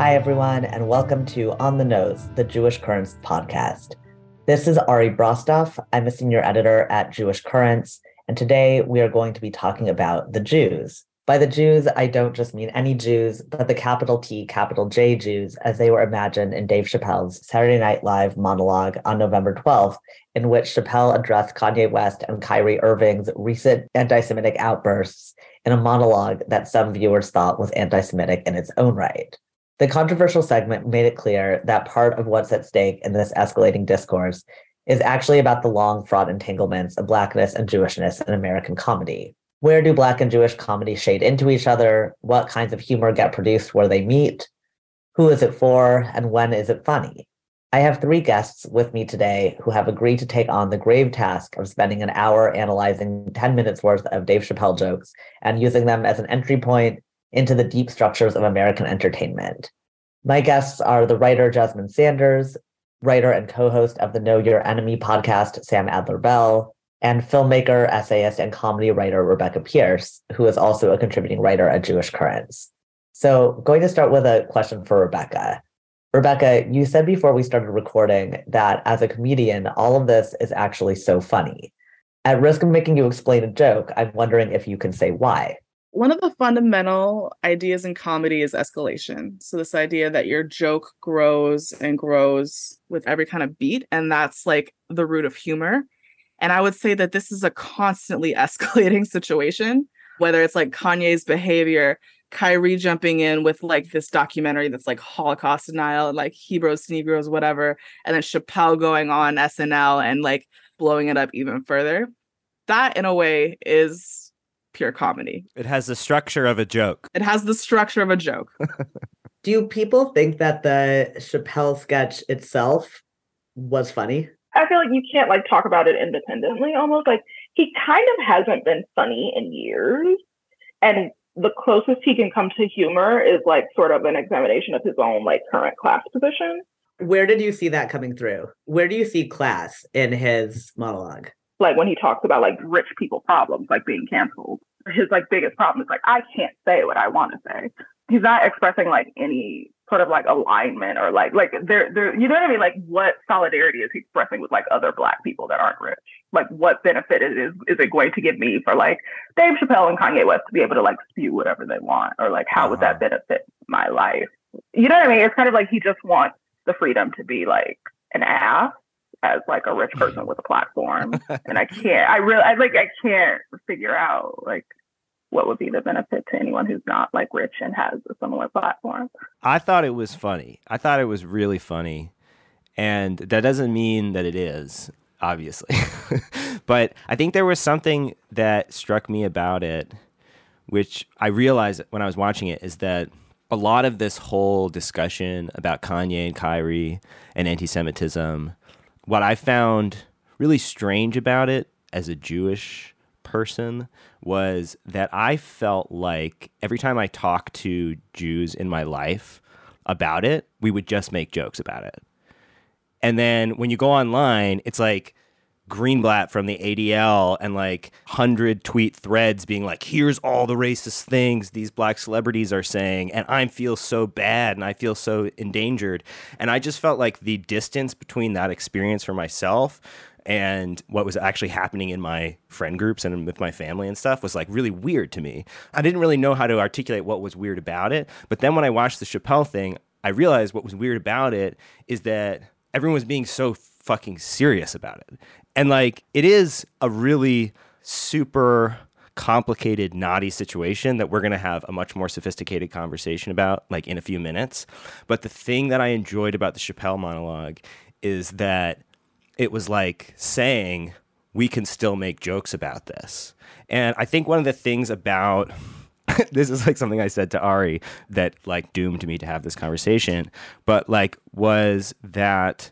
Hi, everyone, and welcome to On the Nose, the Jewish Currents podcast. This is Ari Brostoff. I'm a senior editor at Jewish Currents, and today we are going to be talking about the Jews. By the Jews, I don't just mean any Jews, but the capital T, capital J Jews, as they were imagined in Dave Chappelle's Saturday Night Live monologue on November 12th, in which Chappelle addressed Kanye West and Kyrie Irving's recent anti Semitic outbursts in a monologue that some viewers thought was anti Semitic in its own right. The controversial segment made it clear that part of what's at stake in this escalating discourse is actually about the long fraught entanglements of Blackness and Jewishness in American comedy. Where do Black and Jewish comedy shade into each other? What kinds of humor get produced where they meet? Who is it for? And when is it funny? I have three guests with me today who have agreed to take on the grave task of spending an hour analyzing 10 minutes worth of Dave Chappelle jokes and using them as an entry point into the deep structures of American entertainment. My guests are the writer Jasmine Sanders, writer and co host of the Know Your Enemy podcast, Sam Adler Bell, and filmmaker, essayist, and comedy writer Rebecca Pierce, who is also a contributing writer at Jewish Currents. So, going to start with a question for Rebecca. Rebecca, you said before we started recording that as a comedian, all of this is actually so funny. At risk of making you explain a joke, I'm wondering if you can say why. One of the fundamental ideas in comedy is escalation. So, this idea that your joke grows and grows with every kind of beat, and that's like the root of humor. And I would say that this is a constantly escalating situation, whether it's like Kanye's behavior, Kyrie jumping in with like this documentary that's like Holocaust denial and like Hebrews Negroes, whatever, and then Chappelle going on SNL and like blowing it up even further. That, in a way, is pure comedy. It has the structure of a joke. It has the structure of a joke. Do people think that the Chappelle sketch itself was funny? I feel like you can't like talk about it independently almost like he kind of hasn't been funny in years and the closest he can come to humor is like sort of an examination of his own like current class position. Where did you see that coming through? Where do you see class in his monologue? Like when he talks about like rich people problems, like being canceled. His like biggest problem is like I can't say what I want to say. He's not expressing like any sort of like alignment or like like there there you know what I mean? Like what solidarity is he expressing with like other black people that aren't rich? Like what benefit it is is it going to give me for like Dave Chappelle and Kanye West to be able to like spew whatever they want? Or like how uh-huh. would that uh-huh. benefit my life? You know what I mean? It's kind of like he just wants the freedom to be like an ass as like a rich person with a platform. and I can't I really I like I can't figure out like what would be the benefit to anyone who's not like rich and has a similar platform. I thought it was funny. I thought it was really funny. And that doesn't mean that it is, obviously. but I think there was something that struck me about it, which I realized when I was watching it, is that a lot of this whole discussion about Kanye and Kyrie and anti Semitism, what I found really strange about it as a Jewish person was that I felt like every time I talked to Jews in my life about it, we would just make jokes about it. And then when you go online, it's like Greenblatt from the ADL and like 100 tweet threads being like, here's all the racist things these black celebrities are saying. And I feel so bad and I feel so endangered. And I just felt like the distance between that experience for myself and what was actually happening in my friend groups and with my family and stuff was like really weird to me. I didn't really know how to articulate what was weird about it. But then when I watched the Chappelle thing, I realized what was weird about it is that everyone was being so fucking serious about it. And like it is a really super complicated, knotty situation that we're going to have a much more sophisticated conversation about, like in a few minutes. But the thing that I enjoyed about the Chappelle monologue is that it was like saying we can still make jokes about this. And I think one of the things about this is like something I said to Ari that like doomed me to have this conversation, but like was that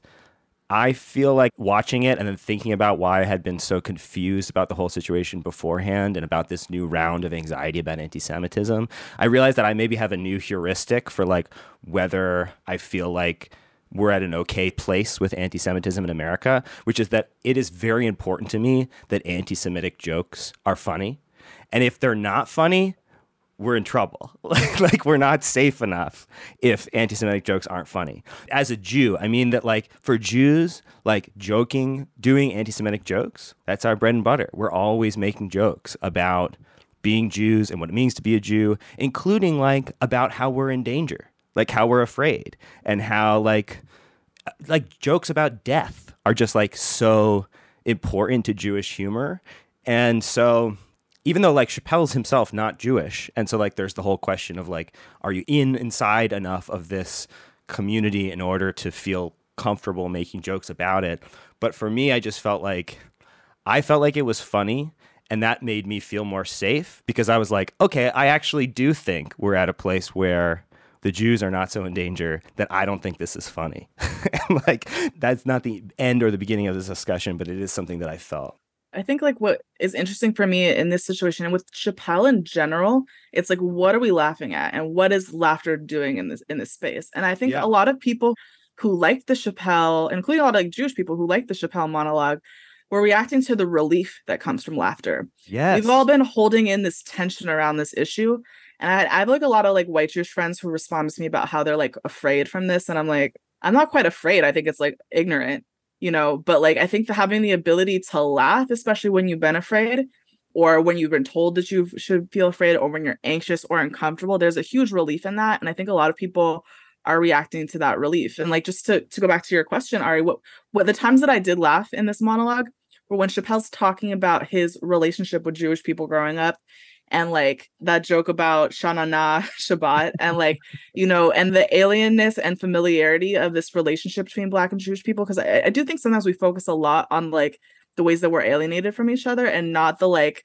I feel like watching it and then thinking about why I had been so confused about the whole situation beforehand and about this new round of anxiety about anti Semitism, I realized that I maybe have a new heuristic for like whether I feel like we're at an okay place with anti Semitism in America, which is that it is very important to me that anti Semitic jokes are funny. And if they're not funny, we're in trouble. like we're not safe enough if anti-Semitic jokes aren't funny. As a Jew, I mean that like for Jews, like joking, doing anti-Semitic jokes, that's our bread and butter. We're always making jokes about being Jews and what it means to be a Jew, including like about how we're in danger, like how we're afraid, and how like like jokes about death are just like so important to Jewish humor. And so even though like Chappelle's himself not Jewish, and so like there's the whole question of like, are you in inside enough of this community in order to feel comfortable making jokes about it? But for me, I just felt like I felt like it was funny. And that made me feel more safe because I was like, okay, I actually do think we're at a place where the Jews are not so in danger that I don't think this is funny. like, that's not the end or the beginning of this discussion, but it is something that I felt. I think like what is interesting for me in this situation and with Chappelle in general, it's like what are we laughing at and what is laughter doing in this in this space? And I think yeah. a lot of people who liked the Chappelle, including a lot of like Jewish people who liked the Chappelle monologue, were reacting to the relief that comes from laughter. Yes. We've all been holding in this tension around this issue. And I, I have like a lot of like white Jewish friends who respond to me about how they're like afraid from this. And I'm like, I'm not quite afraid. I think it's like ignorant you know but like i think having the ability to laugh especially when you've been afraid or when you've been told that you should feel afraid or when you're anxious or uncomfortable there's a huge relief in that and i think a lot of people are reacting to that relief and like just to, to go back to your question ari what what the times that i did laugh in this monologue were when chappelle's talking about his relationship with jewish people growing up and like that joke about Shana Na Shabbat and like you know and the alienness and familiarity of this relationship between black and Jewish people because I, I do think sometimes we focus a lot on like the ways that we're alienated from each other and not the like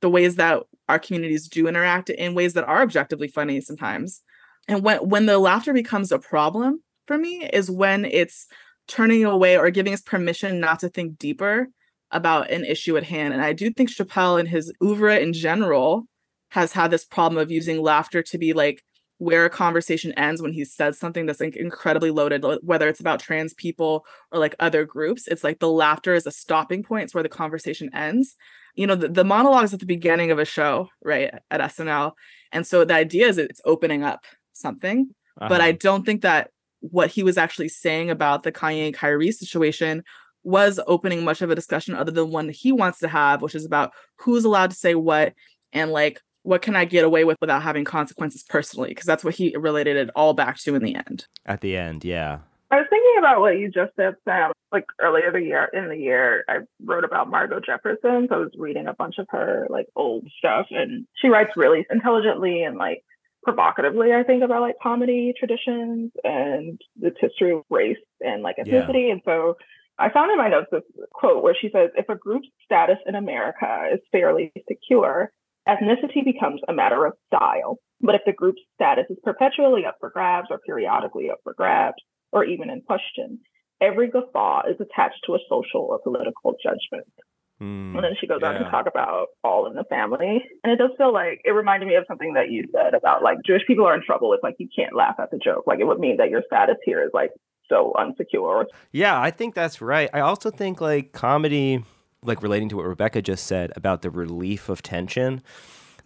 the ways that our communities do interact in ways that are objectively funny sometimes. And when when the laughter becomes a problem for me is when it's turning away or giving us permission not to think deeper about an issue at hand. And I do think Chappelle and his oeuvre in general has had this problem of using laughter to be like where a conversation ends when he says something that's like incredibly loaded, whether it's about trans people or like other groups. It's like the laughter is a stopping point. It's where the conversation ends. You know, the, the monologues at the beginning of a show, right, at SNL. And so the idea is it's opening up something. Uh-huh. But I uh-huh. don't think that what he was actually saying about the Kanye and Kyrie situation was opening much of a discussion other than one that he wants to have, which is about who's allowed to say what and like what can I get away with without having consequences personally? Because that's what he related it all back to in the end. At the end, yeah. I was thinking about what you just said, Sam. Like earlier the year in the year, I wrote about Margo Jefferson. So I was reading a bunch of her like old stuff, and she writes really intelligently and like provocatively, I think, about like comedy traditions and its history of race and like ethnicity. Yeah. And so I found in my notes this quote where she says, if a group's status in America is fairly secure, ethnicity becomes a matter of style. But if the group's status is perpetually up for grabs or periodically up for grabs or even in question, every guffaw is attached to a social or political judgment. Mm, and then she goes yeah. on to talk about all in the family. And it does feel like it reminded me of something that you said about like Jewish people are in trouble if like you can't laugh at the joke. Like it would mean that your status here is like so unsecure. Yeah, I think that's right. I also think like comedy, like relating to what Rebecca just said about the relief of tension,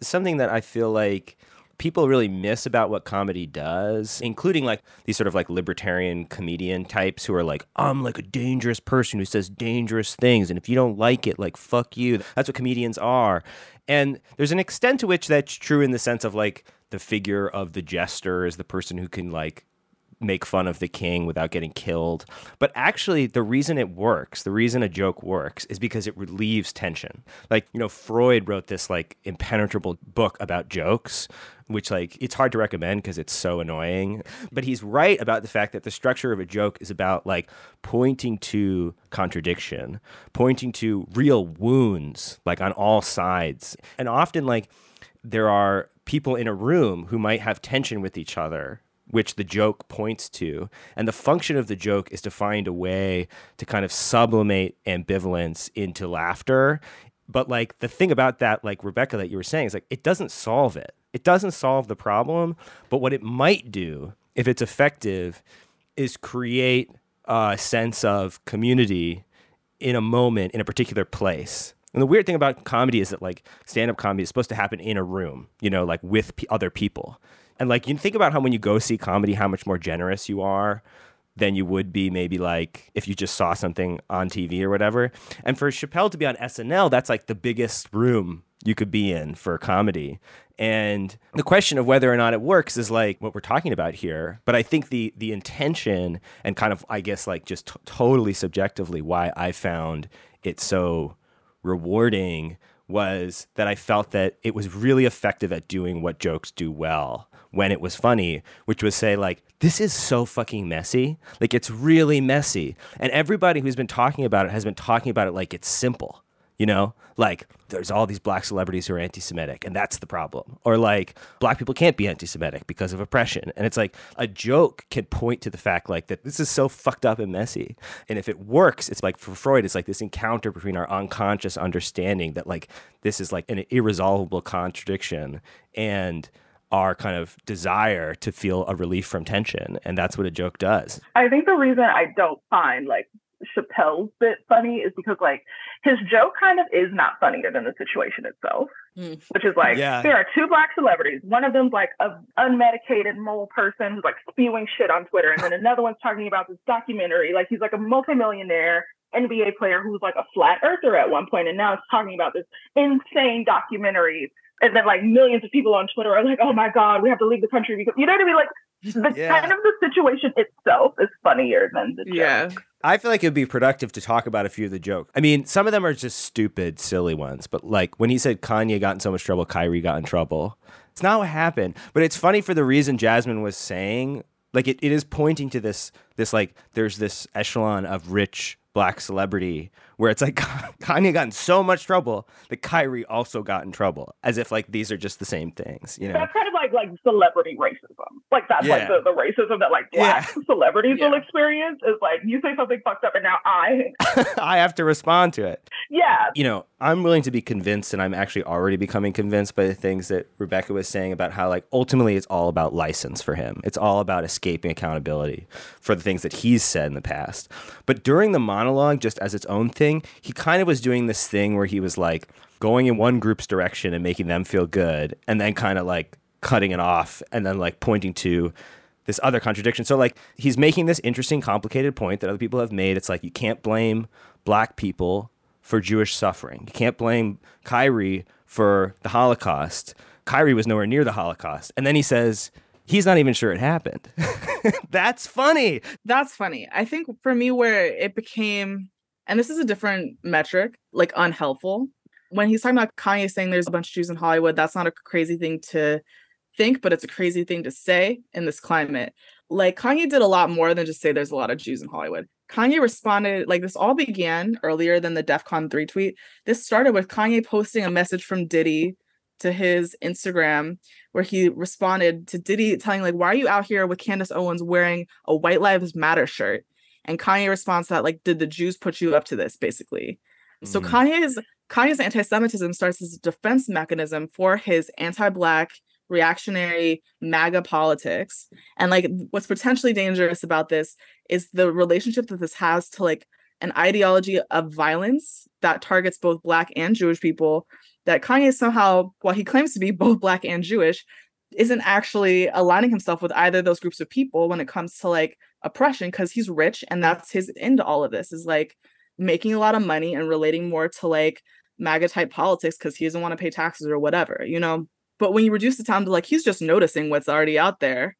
something that I feel like people really miss about what comedy does, including like these sort of like libertarian comedian types who are like, I'm like a dangerous person who says dangerous things. And if you don't like it, like, fuck you. That's what comedians are. And there's an extent to which that's true in the sense of like the figure of the jester is the person who can like make fun of the king without getting killed. But actually, the reason it works, the reason a joke works, is because it relieves tension. Like, you know, Freud wrote this like impenetrable book about jokes, which like it's hard to recommend because it's so annoying. But he's right about the fact that the structure of a joke is about like pointing to contradiction, pointing to real wounds, like on all sides. And often, like, there are people in a room who might have tension with each other which the joke points to. And the function of the joke is to find a way to kind of sublimate ambivalence into laughter. But like the thing about that, like Rebecca, that you were saying, is like it doesn't solve it. It doesn't solve the problem. But what it might do, if it's effective, is create a sense of community in a moment in a particular place And the weird thing about comedy is that like stand up comedy is supposed to happen in a room, you know, like with p- other people. And like you think about how when you go see comedy, how much more generous you are than you would be maybe like if you just saw something on TV or whatever. And for Chappelle to be on SNL, that's like the biggest room you could be in for comedy. And the question of whether or not it works is like what we're talking about here. But I think the the intention and kind of I guess like just t- totally subjectively why I found it so rewarding was that I felt that it was really effective at doing what jokes do well when it was funny, which was say like this is so fucking messy. Like it's really messy. And everybody who's been talking about it has been talking about it like it's simple. You know, like there's all these black celebrities who are anti Semitic, and that's the problem. Or like black people can't be anti Semitic because of oppression. And it's like a joke can point to the fact like that this is so fucked up and messy. And if it works, it's like for Freud, it's like this encounter between our unconscious understanding that like this is like an irresolvable contradiction and our kind of desire to feel a relief from tension. And that's what a joke does. I think the reason I don't find like Chappelle's bit funny is because like his joke kind of is not funnier than the situation itself, mm. which is like yeah. there are two black celebrities. One of them's like a unmedicated mole person who's like spewing shit on Twitter, and then another one's talking about this documentary. Like he's like a multimillionaire NBA player who's like a flat earther at one point, and now it's talking about this insane documentary. And then like millions of people on Twitter are like, "Oh my god, we have to leave the country because you know what I mean?" Like the yeah. kind of the situation itself is funnier than the joke. Yeah. I feel like it'd be productive to talk about a few of the jokes. I mean, some of them are just stupid, silly ones. But like when he said Kanye got in so much trouble, Kyrie got in trouble. It's not what happened. But it's funny for the reason Jasmine was saying. Like it, it is pointing to this this like there's this echelon of rich black celebrity where it's like Kanye got in so much trouble that Kyrie also got in trouble, as if like these are just the same things, you know? That's kind of like like celebrity racism. Like that's yeah. like the, the racism that like black yeah. celebrities yeah. will experience is like you say something fucked up and now I I have to respond to it. Yeah. You know, I'm willing to be convinced and I'm actually already becoming convinced by the things that Rebecca was saying about how like ultimately it's all about license for him. It's all about escaping accountability for the things that he's said in the past. But during the monologue, just as its own thing, he kind of was doing this thing where he was like going in one group's direction and making them feel good, and then kind of like cutting it off and then like pointing to this other contradiction. So like he's making this interesting, complicated point that other people have made. It's like you can't blame black people for Jewish suffering. You can't blame Kyrie for the Holocaust. Kyrie was nowhere near the Holocaust. And then he says, he's not even sure it happened. That's funny. That's funny. I think for me, where it became, and this is a different metric, like unhelpful. When he's talking about Kanye saying there's a bunch of Jews in Hollywood, that's not a crazy thing to think, but it's a crazy thing to say in this climate. Like Kanye did a lot more than just say there's a lot of Jews in Hollywood. Kanye responded like this all began earlier than the DEFCON 3 tweet. This started with Kanye posting a message from Diddy to his Instagram where he responded to Diddy telling like, "Why are you out here with Candace Owens wearing a White Lives Matter shirt?" And Kanye responds to that like, "Did the Jews put you up to this?" Basically. Mm-hmm. So Kanye's Kanye's anti-Semitism starts as a defense mechanism for his anti-black reactionary MAGA politics. And like what's potentially dangerous about this is the relationship that this has to like an ideology of violence that targets both black and Jewish people that Kanye somehow, while he claims to be both black and Jewish, isn't actually aligning himself with either of those groups of people when it comes to like oppression because he's rich and that's his into all of this is like making a lot of money and relating more to like MAGA type politics because he doesn't want to pay taxes or whatever, you know. But when you reduce the time to like he's just noticing what's already out there,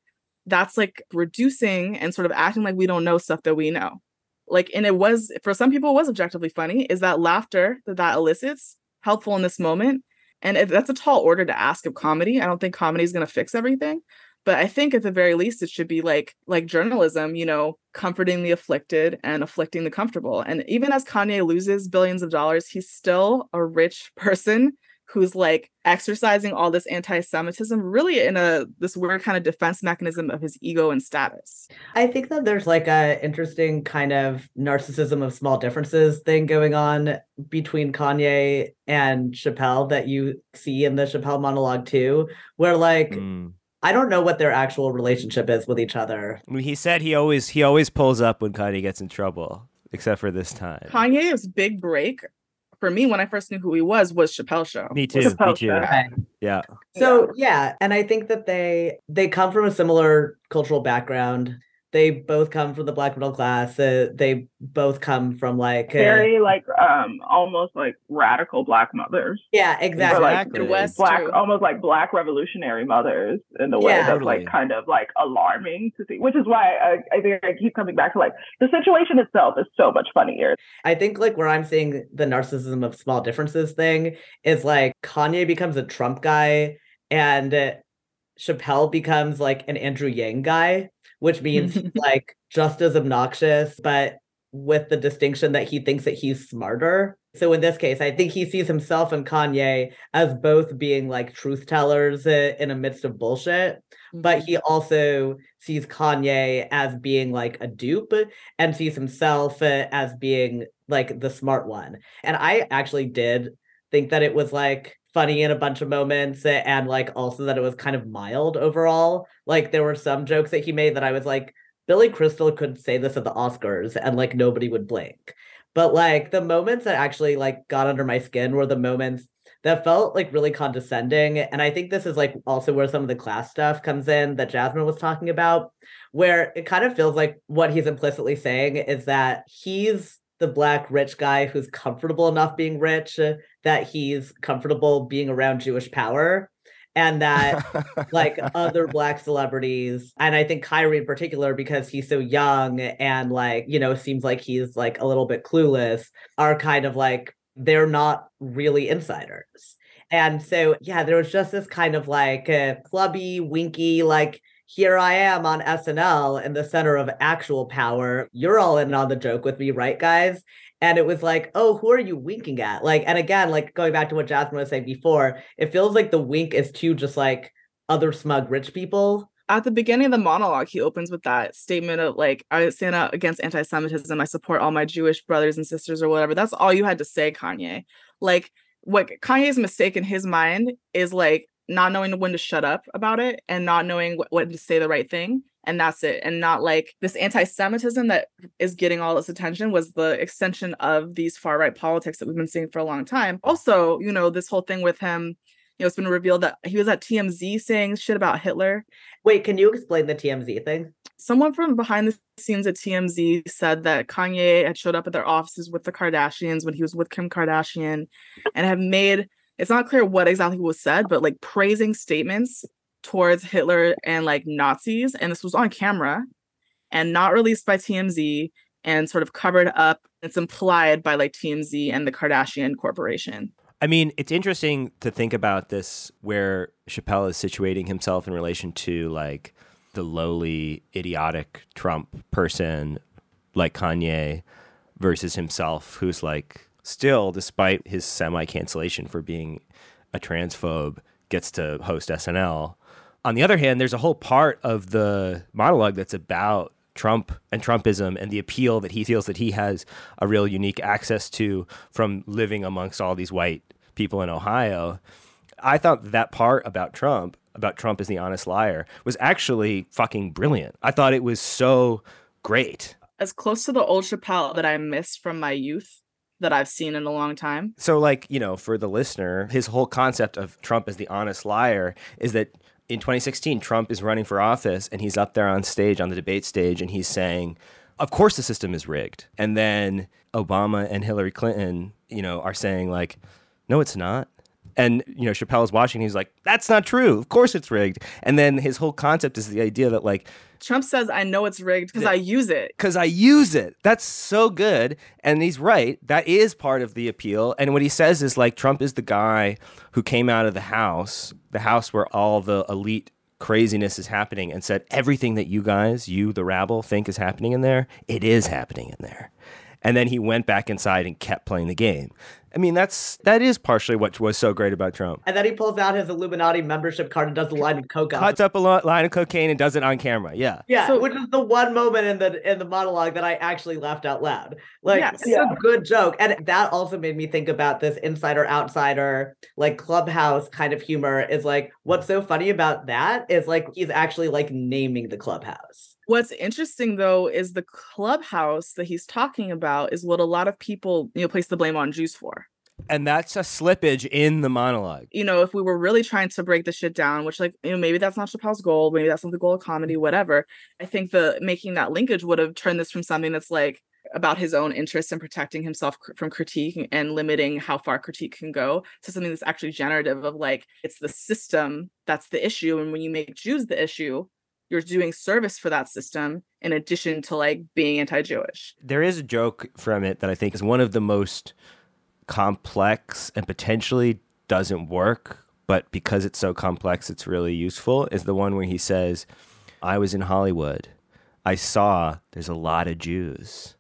that's like reducing and sort of acting like we don't know stuff that we know. Like, and it was for some people it was objectively funny. Is that laughter that that elicits helpful in this moment. And that's a tall order to ask of comedy. I don't think comedy is going to fix everything, but I think at the very least it should be like like journalism, you know, comforting the afflicted and afflicting the comfortable. And even as Kanye loses billions of dollars, he's still a rich person who's like exercising all this anti-Semitism really in a this weird kind of defense mechanism of his ego and status. I think that there's like a interesting kind of narcissism of small differences thing going on between Kanye and Chappelle that you see in the Chappelle monologue too, where like mm. I don't know what their actual relationship is with each other. I mean, he said he always he always pulls up when Kanye gets in trouble, except for this time. Kanye's big break for me, when I first knew who he was, was Chappelle Show. Me too. Chappelle Me too. Show. Okay. Yeah. So yeah, and I think that they they come from a similar cultural background. They both come from the black middle class. Uh, they both come from like uh, Very like um almost like radical black mothers. yeah, exactly. like Exactly. Midwest black too. almost like black revolutionary mothers in the way Yeah. that's Totally. like kind of like alarming to see which is why I, I think I keep coming back to like the situation itself is so much funnier. I think like where I'm seeing the narcissism of small differences thing is like Kanye becomes a Trump guy and uh, Chappelle becomes like an Andrew Yang guy, which means like just as obnoxious, but with the distinction that he thinks that he's smarter. So in this case, I think he sees himself and Kanye as both being like truth tellers in a midst of bullshit, but he also sees Kanye as being like a dupe and sees himself uh, as being like the smart one. And I actually did think that it was like funny in a bunch of moments uh, and like also that it was kind of mild overall. Like there were some jokes that he made that I was like, Billy Crystal could say this at the Oscars and like nobody would blink. But like the moments that actually like got under my skin were the moments that felt like really condescending. And I think this is like also where some of the class stuff comes in that Jasmine was talking about, where it kind of feels like what he's implicitly saying is that he's the black rich guy who's comfortable enough being rich that he's comfortable being around Jewish power. And that like other black celebrities and i think kyrie in particular because he's so young and like you know seems like he's like a little bit clueless are kind of like they're not really insiders and so yeah there was just this kind of like uh, clubby winky like here i am on snl in the center of actual power you're all in on the joke with me right guys and it was like, oh, who are you winking at? Like, and again, like going back to what Jasmine was saying before, it feels like the wink is to just like other smug rich people. at the beginning of the monologue, he opens with that statement of like, I stand out against anti-Semitism. I support all my Jewish brothers and sisters or whatever. That's all you had to say, Kanye. Like what Kanye's mistake in his mind is like not knowing when to shut up about it and not knowing wh- when to say the right thing. And that's it. And not like this anti-Semitism that is getting all this attention was the extension of these far-right politics that we've been seeing for a long time. Also, you know, this whole thing with him, you know, it's been revealed that he was at TMZ saying shit about Hitler Wait, can you explain the TMZ thing? someone from behind the scenes at TMZ said that Kanye had showed up at their offices with the Kardashians when he was with Kim Kardashian and have made it's not clear what exactly was said, but like praising statements towards Hitler and like Nazis. And this was on camera and not released by TMZ and sort of covered up. It's implied by like TMZ and the Kardashian Corporation. I mean, it's interesting to think about this where Chappelle is situating himself in relation to like the lowly, idiotic Trump person like Kanye versus himself, who's like still, despite his semi cancellation for being a transphobe, gets to host SNL. On the other hand, there's a whole part of the monologue that's about Trump and Trumpism and the appeal that he feels that he has a real unique access to from living amongst all these white people in Ohio. I thought that part about Trump, about Trump as the honest liar, was actually fucking brilliant. I thought it was so great. As close to the old Chappelle that I miss from my youth that I've seen in a long time. So, like, you know, for the listener, his whole concept of Trump as the honest liar is that in 2016, Trump is running for office and he's up there on stage, on the debate stage, and he's saying, of course the system is rigged. And then Obama and Hillary Clinton, you know, are saying, like, no, it's not. And, you know, Chappelle's watching, he's like, that's not true. Of course it's rigged. And then his whole concept is the idea that, like, Trump says, I know it's rigged because I use it. because I use it. That's so good. And he's right. That is part of the appeal. And what he says is like Trump is the guy who came out of the house, the house where all the elite craziness is happening, and said, everything that you guys, you, the rabble, think is happening in there, it is happening in there. And then he went back inside and kept playing the game. I mean, that's that is partially what was so great about Trump. And then he pulls out his Illuminati membership card and does the line of coke. off. Cuts up a lo- line of cocaine and does it on camera. Yeah. Yeah, So- which is the one moment in the in the monologue that I actually laughed out loud. Like Yes. it's a good joke. And that also made me think about this insider outsider like clubhouse kind of humor is like what's so funny about that is like he's actually like naming the clubhouse. What's interesting though is the clubhouse that he's talking about is what a lot of people, you know, place the blame on Jews for. And that's a slippage in the monologue. You know, if we were really trying to break the shit down, which like, you know, maybe that's not Chappelle's goal, maybe that's not the goal of comedy, mm. whatever. I think the making that linkage would have turned this from something that's like about his own interests and protecting himself cr- from critique and limiting how far critique can go to something that's actually generative of like it's the system that's the issue and when you make Jews the issue you're doing service for that system in addition to like being anti-Jewish. There is a joke from it that I think is one of the most complex and potentially doesn't work, but because it's so complex, it's really useful. Is the one where he says, I was in Hollywood. I saw there's a lot of Jews.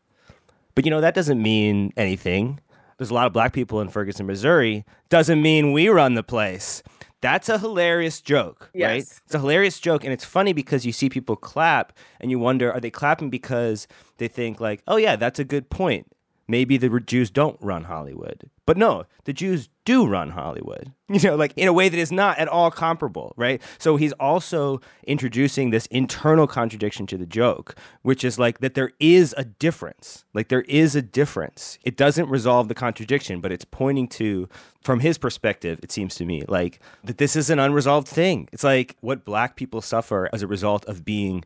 But you know, that doesn't mean anything. There's a lot of black people in Ferguson, Missouri. Doesn't mean we run the place. That's a hilarious joke, right? It's a hilarious joke. And it's funny because you see people clap and you wonder, are they clapping because they think, like, oh, yeah, that's a good point. Maybe the Jews don't run Hollywood. But no, the Jews do run Hollywood, you know, like in a way that is not at all comparable, right? So he's also introducing this internal contradiction to the joke, which is like that there is a difference. Like there is a difference. It doesn't resolve the contradiction, but it's pointing to, from his perspective, it seems to me, like that this is an unresolved thing. It's like what black people suffer as a result of being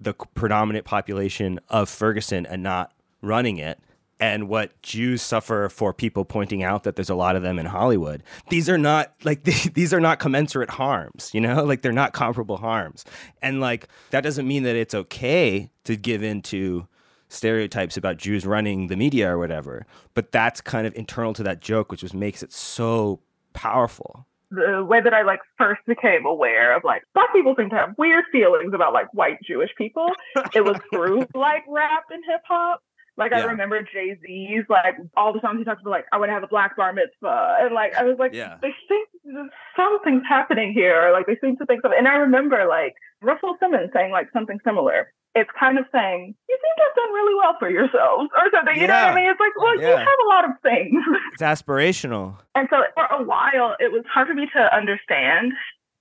the predominant population of Ferguson and not running it and what Jews suffer for people pointing out that there's a lot of them in Hollywood. These are not like these are not commensurate harms, you know? Like they're not comparable harms. And like that doesn't mean that it's okay to give into stereotypes about Jews running the media or whatever, but that's kind of internal to that joke which just makes it so powerful the way that I like first became aware of like black people seem to have weird feelings about like white Jewish people. It was through like rap and hip hop. Like I remember Jay Z's like all the songs he talks about like I want to have a black bar mitzvah and like I was like Yeah. they think something's happening here like they seem to think something and I remember like Russell Simmons saying like something similar. It's kind of saying you seem to have done really well for yourselves or something. You know what I mean? It's like well you have a lot of things. It's aspirational. And so for a while, it was hard for me to understand,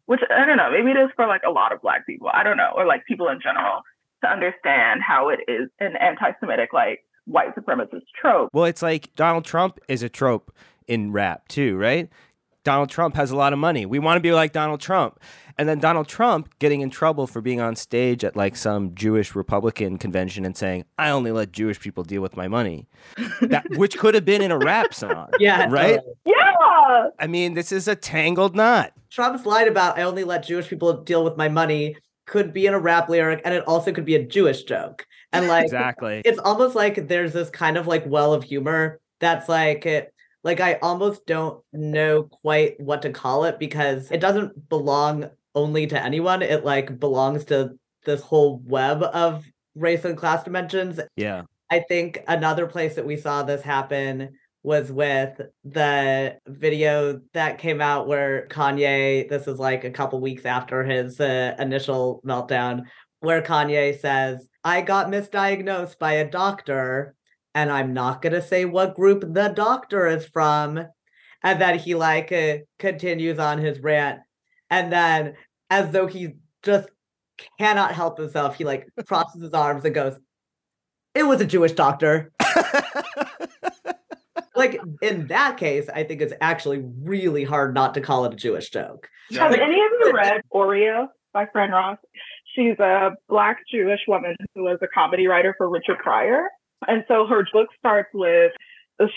which I don't know, maybe it is for like a lot of Black people, I don't know, or like people in general, to understand how it is an anti Semitic, like white supremacist trope. Well, it's like Donald Trump is a trope in rap too, right? Donald Trump has a lot of money. We want to be like Donald Trump. And then Donald Trump getting in trouble for being on stage at like some Jewish Republican convention and saying, I only let Jewish people deal with my money. That which could have been in a rap song. Yeah. Right? Yeah. I mean, this is a tangled knot. Trump's lied about I only let Jewish people deal with my money could be in a rap lyric and it also could be a Jewish joke. And like Exactly. it's almost like there's this kind of like well of humor that's like it like I almost don't know quite what to call it because it doesn't belong only to anyone. It like belongs to this whole web of race and class dimensions. Yeah. I think another place that we saw this happen was with the video that came out where Kanye, this is like a couple weeks after his uh, initial meltdown, where Kanye says, I got misdiagnosed by a doctor, and I'm not going to say what group the doctor is from. And then he like uh, continues on his rant. And then, as though he just cannot help himself, he like crosses his arms and goes, It was a Jewish doctor. like in that case, I think it's actually really hard not to call it a Jewish joke. Have any of you read Oreo by Fran Ross? She's a black Jewish woman who was a comedy writer for Richard Pryor. And so her book starts with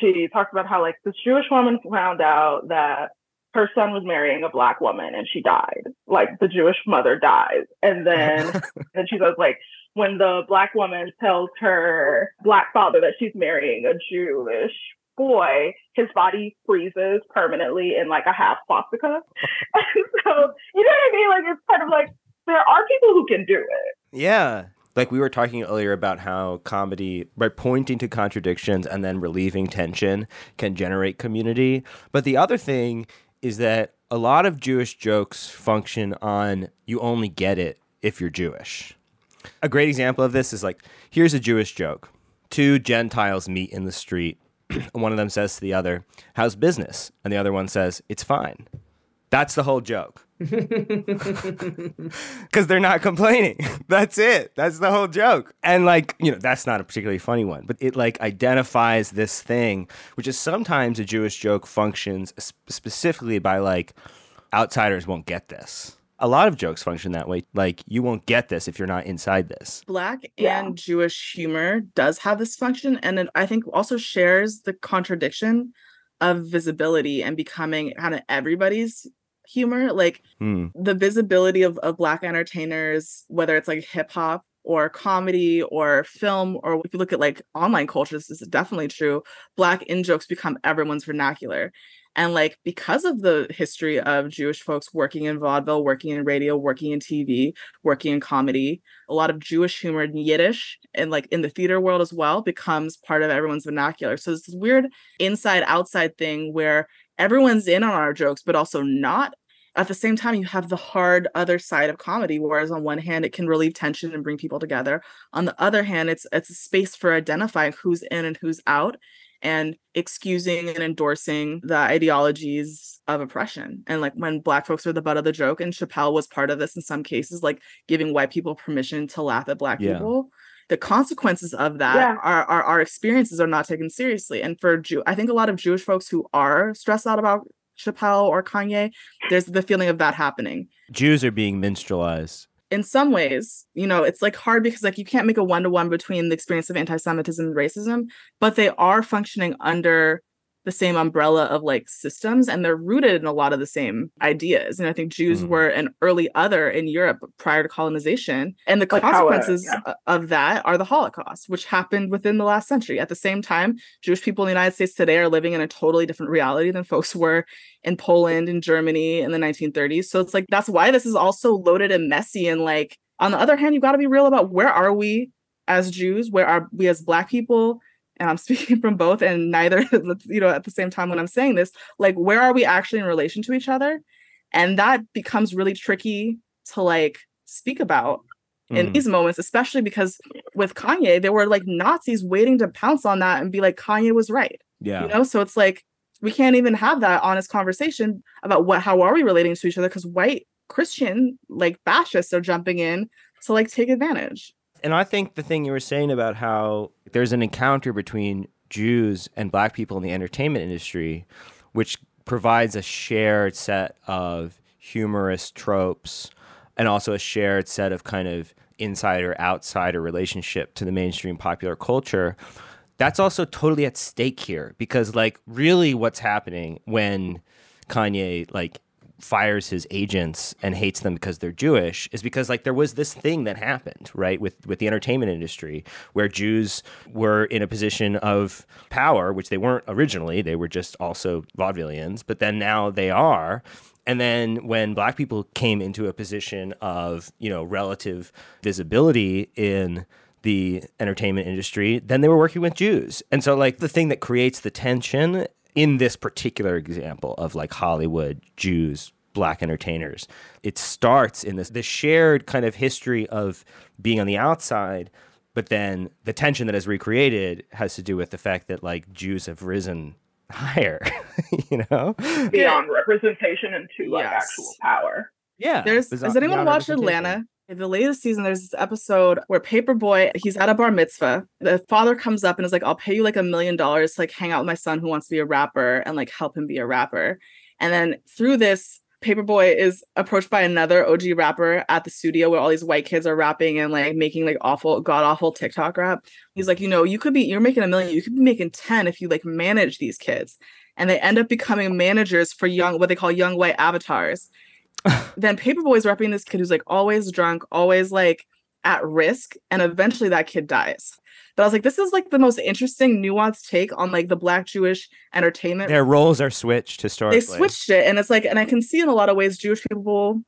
she talks about how like this Jewish woman found out that her son was marrying a black woman and she died. Like the Jewish mother dies. And then then she goes like when the black woman tells her black father that she's marrying a Jewish boy, his body freezes permanently in like a half swastika. and so you know what I mean? Like it's kind of like there are people who can do it. Yeah. Like we were talking earlier about how comedy, by pointing to contradictions and then relieving tension, can generate community. But the other thing is that a lot of Jewish jokes function on you only get it if you're Jewish. A great example of this is like here's a Jewish joke. Two Gentiles meet in the street. one of them says to the other, How's business? And the other one says, It's fine. That's the whole joke. because they're not complaining. that's it. That's the whole joke. And like, you know, that's not a particularly funny one, but it like identifies this thing, which is sometimes a Jewish joke functions specifically by like outsiders won't get this. A lot of jokes function that way. Like, you won't get this if you're not inside this. Black yeah. and Jewish humor does have this function. And it, I think also shares the contradiction of visibility and becoming kind of everybody's humor like mm. the visibility of, of black entertainers whether it's like hip hop or comedy or film or if you look at like online culture this is definitely true black in jokes become everyone's vernacular and like because of the history of jewish folks working in vaudeville working in radio working in tv working in comedy a lot of jewish humor in yiddish and like in the theater world as well becomes part of everyone's vernacular so it's this weird inside outside thing where everyone's in on our jokes, but also not. At the same time, you have the hard other side of comedy, whereas on one hand, it can relieve tension and bring people together. On the other hand, it's it's a space for identifying who's in and who's out and excusing and endorsing the ideologies of oppression. And like when black folks are the butt of the joke, and Chappelle was part of this in some cases, like giving white people permission to laugh at black yeah. people the consequences of that yeah. are, are our experiences are not taken seriously. And for Jew, I think a lot of Jewish folks who are stressed out about Chappelle or Kanye, there's the feeling of that happening. Jews are being minstrelized. In some ways, you know, it's like hard because like you can't make a one to one between the experience of anti-Semitism and racism, but they are functioning under the same umbrella of like systems and they're rooted in a lot of the same ideas and i think jews mm. were an early other in europe prior to colonization and the like consequences yeah. of that are the holocaust which happened within the last century at the same time jewish people in the united states today are living in a totally different reality than folks were in poland and germany in the 1930s so it's like that's why this is also loaded and messy and like on the other hand you got to be real about where are we as jews where are we as black people and I'm speaking from both and neither, you know, at the same time when I'm saying this, like where are we actually in relation to each other? And that becomes really tricky to like speak about in mm. these moments, especially because with Kanye, there were like Nazis waiting to pounce on that and be like, Kanye was right. Yeah. You know, so it's like we can't even have that honest conversation about what how are we relating to each other because white Christian like fascists are jumping in to like take advantage. And I think the thing you were saying about how there's an encounter between Jews and black people in the entertainment industry, which provides a shared set of humorous tropes and also a shared set of kind of insider outsider relationship to the mainstream popular culture. That's also totally at stake here because, like, really what's happening when Kanye, like, fires his agents and hates them because they're Jewish is because like there was this thing that happened right with with the entertainment industry where Jews were in a position of power which they weren't originally they were just also vaudevillians but then now they are and then when black people came into a position of you know relative visibility in the entertainment industry, then they were working with Jews. And so, like, the thing that creates the tension in this particular example of like Hollywood, Jews, black entertainers. It starts in this the shared kind of history of being on the outside, but then the tension that is recreated has to do with the fact that like Jews have risen higher, you know, beyond representation into like yes. actual power. Yeah. There's has anyone watched Atlanta? In the latest season, there's this episode where Paper Boi, he's at a bar mitzvah. The father comes up and is like, I'll pay you like a million dollars to like hang out with my son who wants to be a rapper and like help him be a rapper. And then through this, Paper Boi is approached by another OG rapper at the studio where all these white kids are rapping and like making like awful, god awful TikTok rap. He's like, you know, you could be, you're making a million, you could be making 10 if you like manage these kids. And they end up becoming managers for young, what they call young white avatars then Paper Boi's repping this kid who's like always drunk, always like at risk, and eventually that kid dies. But I was like, this is like the most interesting, nuanced take on like the Black Jewish entertainment. Their roles are switched historically. They switched it, and it's like, and I can see in a lot of ways Jewish people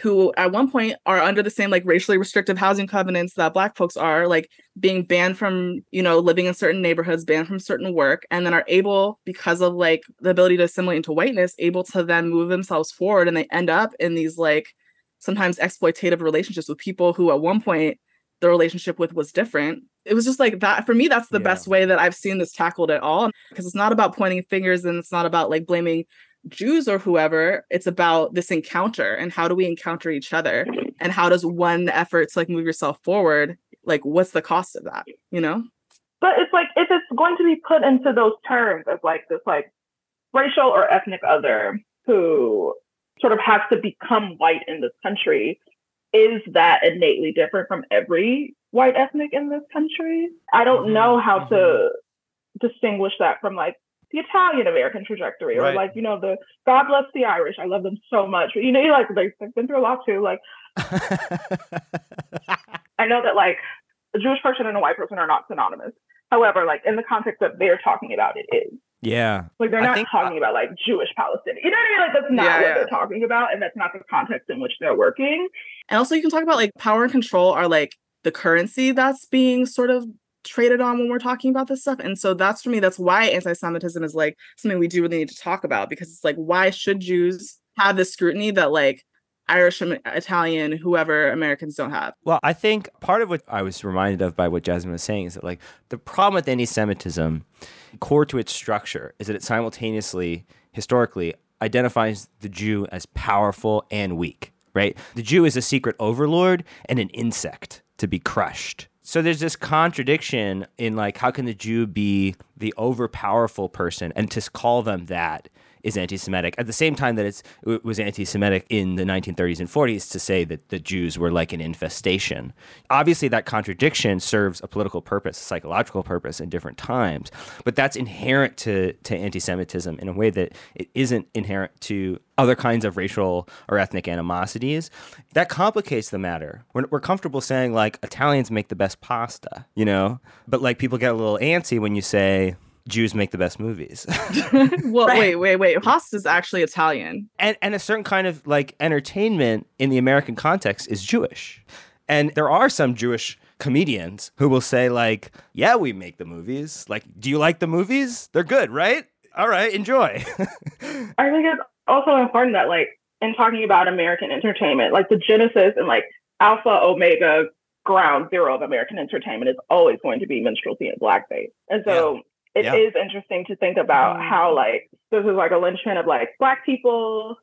who at one point are under the same like racially restrictive housing covenants that black folks are like being banned from you know living in certain neighborhoods banned from certain work and then are able because of like the ability to assimilate into whiteness able to then move themselves forward and they end up in these like sometimes exploitative relationships with people who at one point the relationship with was different it was just like that for me that's the yeah. best way that i've seen this tackled at all because it's not about pointing fingers and it's not about like blaming Jews or whoever, it's about this encounter and how do we encounter each other and how does one effort to like move yourself forward, like what's the cost of that, you know? But it's like if it's going to be put into those terms of like this like racial or ethnic other who sort of has to become white in this country, is that innately different from every white ethnic in this country? I don't mm-hmm. know how mm-hmm. to distinguish that from like the Italian American trajectory or right. like, you know, the God bless the Irish. I love them so much. But, you know, you like they've been through a lot too. Like I know that like a Jewish person and a white person are not synonymous. However, like in the context that they're talking about, it is. Yeah. Like they're not think, uh, talking about like Jewish Palestinian. You know what I mean? Like that's not yeah, what yeah. they're talking about, and that's not the context in which they're working. And also you can talk about like power and control are like the currency that's being sort of traded on when we're talking about this stuff. And so that's for me, that's why anti-Semitism is like something we do really need to talk about because it's like, why should Jews have this scrutiny that like Irish, um, Italian, whoever Americans don't have. Well, I think part of what I was reminded of by what Jasmine was saying is that, like, the problem with anti Semitism, core to its structure, is that it simultaneously, historically, identifies the Jew as powerful and weak, right? The Jew is a secret overlord and an insect to be crushed. So there's this contradiction in like how can the Jew be the overpowerful person and to call them that is anti-Semitic. At the same time that it's it was anti-Semitic in the 1930s and 40s to say that the Jews were like an infestation. Obviously, that contradiction serves a political purpose, a psychological purpose in different times, but that's inherent to to anti-Semitism in a way that it isn't inherent to other kinds of racial or ethnic animosities. That complicates the matter. We're, we're comfortable saying like Italians make the best pasta, you know, but like people get a little antsy when you say Jews make the best movies. well, right. wait, wait, wait. Pasta is actually Italian. And and a certain kind of like entertainment in the American context is Jewish. And there are some Jewish comedians who will say like, "Yeah, we make the movies. Like, do you like the movies? They're good, right? All right, enjoy." I think it's also important that like in talking about American entertainment, like the genesis and like alpha omega ground zero of American entertainment is always going to be minstrelsy and blackface. And so yeah it yeah. is interesting to think about mm. how like this is like a linchpin of like black people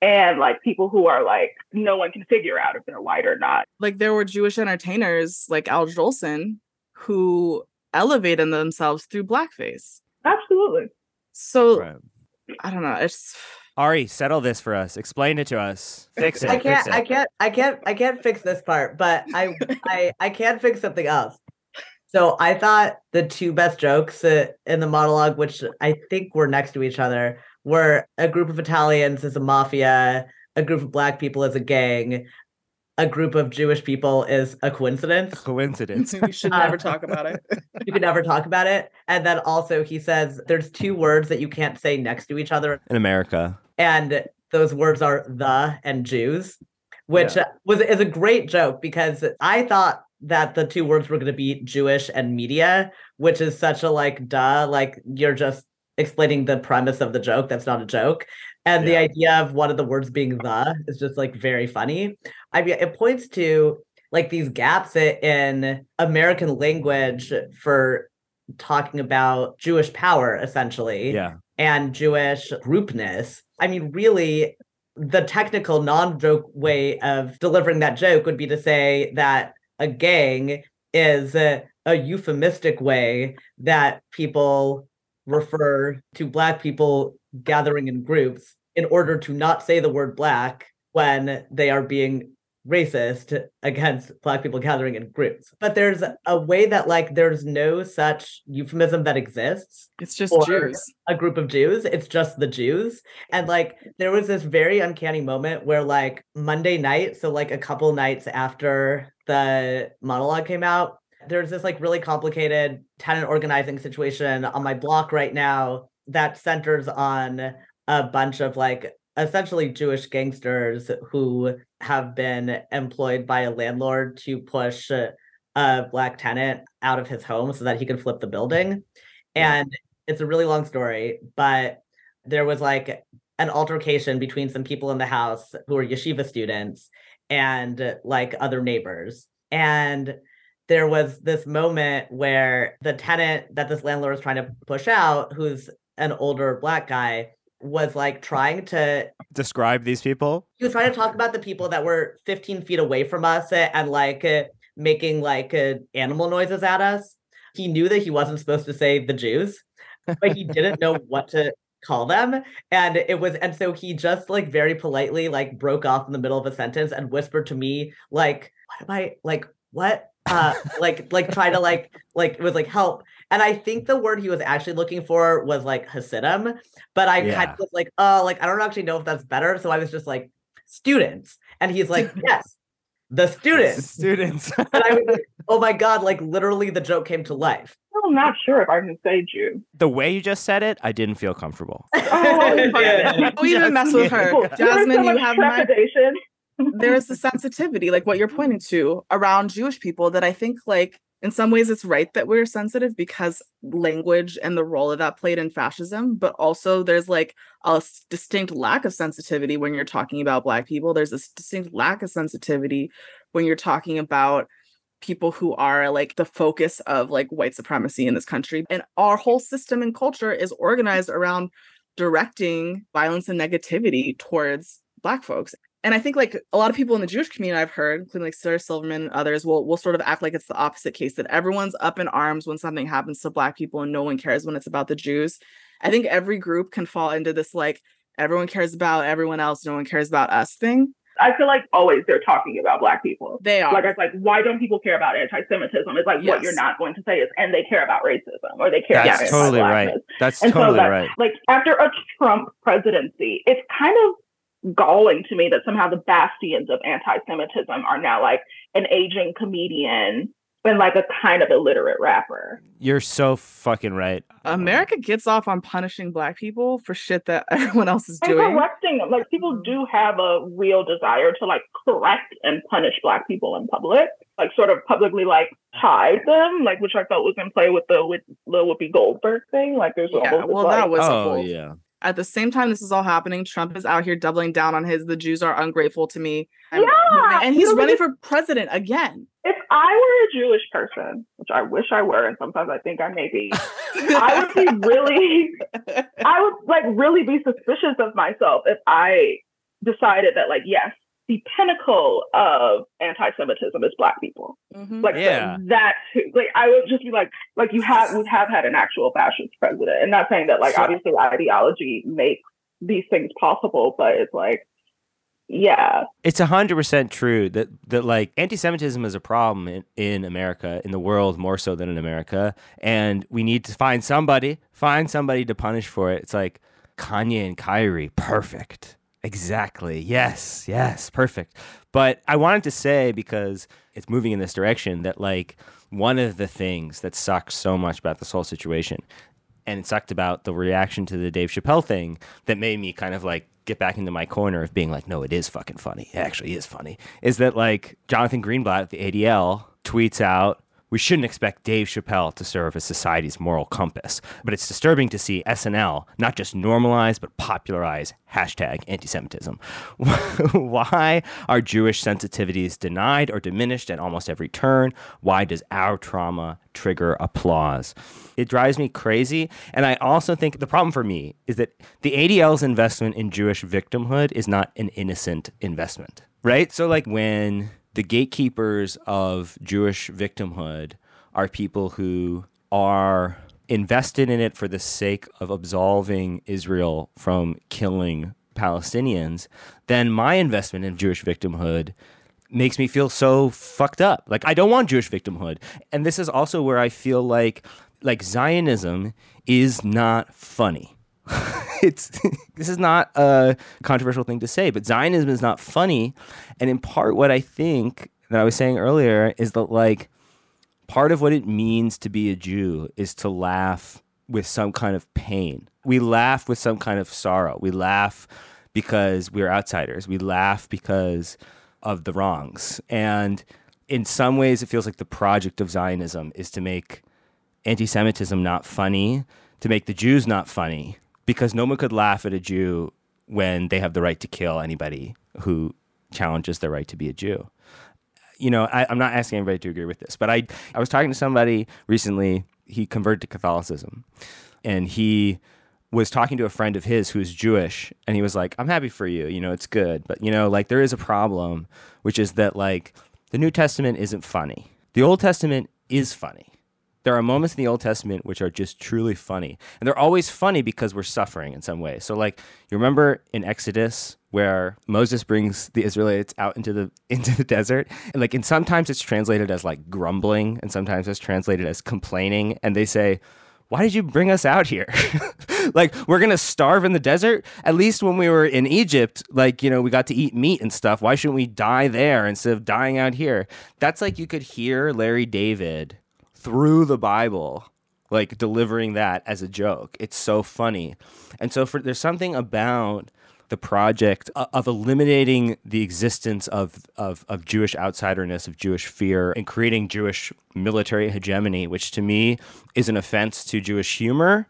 and like people who are like no one can figure out if they're white or not. Like there were Jewish entertainers like Al Jolson who elevated themselves through blackface. Absolutely. So right. I don't know. It's Ari, settle this for us. Explain it to us. Fix it. I can't. It. I can't. I can't. I can't fix this part, but I. I. I can fix something else. So I thought the two best jokes uh, in the monologue, which I think were next to each other, were a group of Italians as a mafia, a group of black people as a gang, a group of Jewish people is a coincidence. Coincidence. we should uh, never talk about it. you can never talk about it. And then also he says there's two words that you can't say next to each other in America. And those words are the and Jews, which yeah. was is a great joke because I thought that the two words were going to be Jewish and media, which is such a like duh, like you're just explaining the premise of the joke. That's not a joke. And yeah. the idea of one of the words being the is just like very funny. I mean, it points to like these gaps in American language for talking about Jewish power, essentially. Yeah. And Jewish groupness. I mean, really, the technical non joke way of delivering that joke would be to say that a gang is a, a euphemistic way that people refer to black people gathering in groups in order to not say the word black when they are being racist against black people gathering in groups. But there's a way that like there's no such euphemism that exists it's just jews. a group of jews. It's just the jews. And like there was this very uncanny moment where like monday night so like a couple nights after the monologue came out there's this like really complicated tenant organizing situation on my block right now that centers on a bunch of like essentially Jewish gangsters who have been employed by a landlord to push a black tenant out of his home so that he can flip the building. And it's a really long story, but there was like an altercation between some people in the house who are yeshiva students and like other neighbors. And there was this moment where the tenant that this landlord was trying to push out, who's an older black guy, was like trying to Describe these people. he was trying to talk about the people that were 15 feet away from us and like uh, making like uh, animal noises at us. He knew that he wasn't supposed to say the Jews, but he didn't know what to call them. And it was, and so he just like very politely like broke off in the middle of a sentence and whispered to me, like, what am I like, what? Uh, like, like try to like, like it was like help. And I think the word he was actually looking for was like Hasidim, but I kind of was like, oh, like I don't actually know if that's better. So I was just like, students. And he's like, yes, the students. Students. And I was like, oh my God, like literally the joke came to life. I'm not sure if I can say Jew. the way you just said it, I didn't feel comfortable. Oh, Yeah. Don't even mess with her. People- Jasmine, so you much have my trepidation. there's the sensitivity, like what you're pointing to around Jewish people, that I think, like, in some ways, it's right that we're sensitive because language and the role of that played in fascism, but also there's like a distinct lack of sensitivity when you're talking about Black people. There's this distinct lack of sensitivity when you're talking about people who are like the focus of like white supremacy in this country. And our whole system and culture is organized around directing violence and negativity towards Black folks and I think like a lot of people in the Jewish community I've heard, including like Sarah Silverman and others, will will sort of act like it's the opposite case that everyone's up in arms when something happens to Black people and no one cares when it's about the Jews. I think every group can fall into this like everyone cares about everyone else, no one cares about us thing. I feel like always they're talking about black people. They are. Like it's like, why don't people care about anti-Semitism? It's like what you're not going to say is, and they care about racism or they care That's Yes. about totally right. anti-blackness. That's And so totally that- right. Like after a Trump presidency, it's kind of galling to me that somehow the bastions of anti-Semitism are now like an aging comedian and like a kind of illiterate rapper. You're so fucking right. America gets off on punishing Black people for shit that everyone else is And doing. correcting them. Like people do have a real desire to like correct and punish black people in public. Like sort of publicly like hide them, like which I felt was in play with the with the Whoopi Goldberg thing. Like there's Yeah, almost this, well, like, that was a Oh whole yeah. At the same time this is all happening, Trump is out here doubling down on his the Jews are ungrateful to me. And, Yeah, and he's running for president again. if I were a Jewish person, which I wish I were, and sometimes I think I may be, I would be really I would like really be suspicious of myself if I decided that like yes, the pinnacle of anti-Semitism is black people. Mhm. Like Yeah. so that like I would just be like like you have we have had an actual fascist president. And not saying that like So- obviously ideology makes these things possible, but it's like yeah. It's a hundred percent true that that like anti-Semitism is a problem in, in America, in the world more so than in America, and we need to find somebody, find somebody to punish for it. It's like Kanye and Kyrie, perfect, exactly, yes, yes, perfect. But I wanted to say because it's moving in this direction that like one of the things that sucks so much about this whole situation and it sucked about the reaction to the Dave Chappelle thing that made me kind of like get back into my corner of being like, no, it is fucking funny. It actually is funny. Is that like Jonathan Greenblatt at the ADL tweets out, we shouldn't expect Dave Chappelle to serve as society's moral compass, but it's disturbing to see SNL not just normalize but popularize hashtag anti-Semitism. Why are Jewish sensitivities denied or diminished at almost every turn? Why does our trauma trigger applause? It drives me crazy. And I also think the problem for me is that the ADL's investment in Jewish victimhood is not an innocent investment, right? So, like, when the gatekeepers of Jewish victimhood are people who are invested in it for the sake of absolving Israel from killing Palestinians, then my investment in Jewish victimhood makes me feel so fucked up. Like I don't want Jewish victimhood. And this is also where I feel like like Zionism is not funny. it's this is not a controversial thing to say, but Zionism is not funny. And in part what I think that I was saying earlier is that like part of what it means to be a Jew is to laugh with some kind of pain. We laugh with some kind of sorrow. We laugh because we're outsiders. We laugh because of the wrongs. And in some ways, it feels like the project of Zionism is to make anti Semitism not funny, to make the Jews not funny, because no one could laugh at a Jew when they have the right to kill anybody who challenges their right to be a Jew you know, I, I'm not asking anybody to agree with this, but I, I was talking to somebody recently. He converted to Catholicism, and he was talking to a friend of his who's Jewish, and he was like, "I'm happy for you. You know, it's good, but you know, like there is a problem, which is that like the New Testament isn't funny. The Old Testament is funny." There are moments in the Old Testament which are just truly funny. And they're always funny because we're suffering in some way. So like you remember in Exodus where Moses brings the Israelites out into the into the desert and like and sometimes it's translated as like grumbling and sometimes it's translated as complaining and they say why did you bring us out here? like, we're to starve in the desert? At least when we were in Egypt, like, you know, we got to eat meat and stuff. Why shouldn't we die there instead of dying out here? That's like you could hear Larry David through the Bible, like delivering that as a joke. It's so funny. And so for there's something about the project uh, of eliminating the existence of, of, of Jewish outsiderness, of Jewish fear, and creating Jewish military hegemony, which to me is an offense to Jewish humor,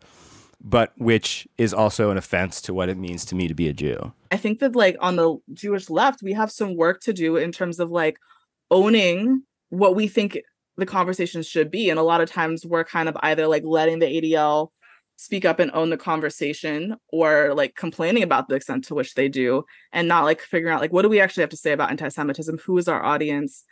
but which is also an offense to what it means to me to be a Jew. I think that, like, on the Jewish left, we have some work to do in terms of like owning what we think the conversations should be. And a lot of times we're kind of either like letting the ADL speak up and own the conversation or like complaining about the extent to which they do and not like figuring out like what do we actually have to say about anti-Semitism? Who is our audience?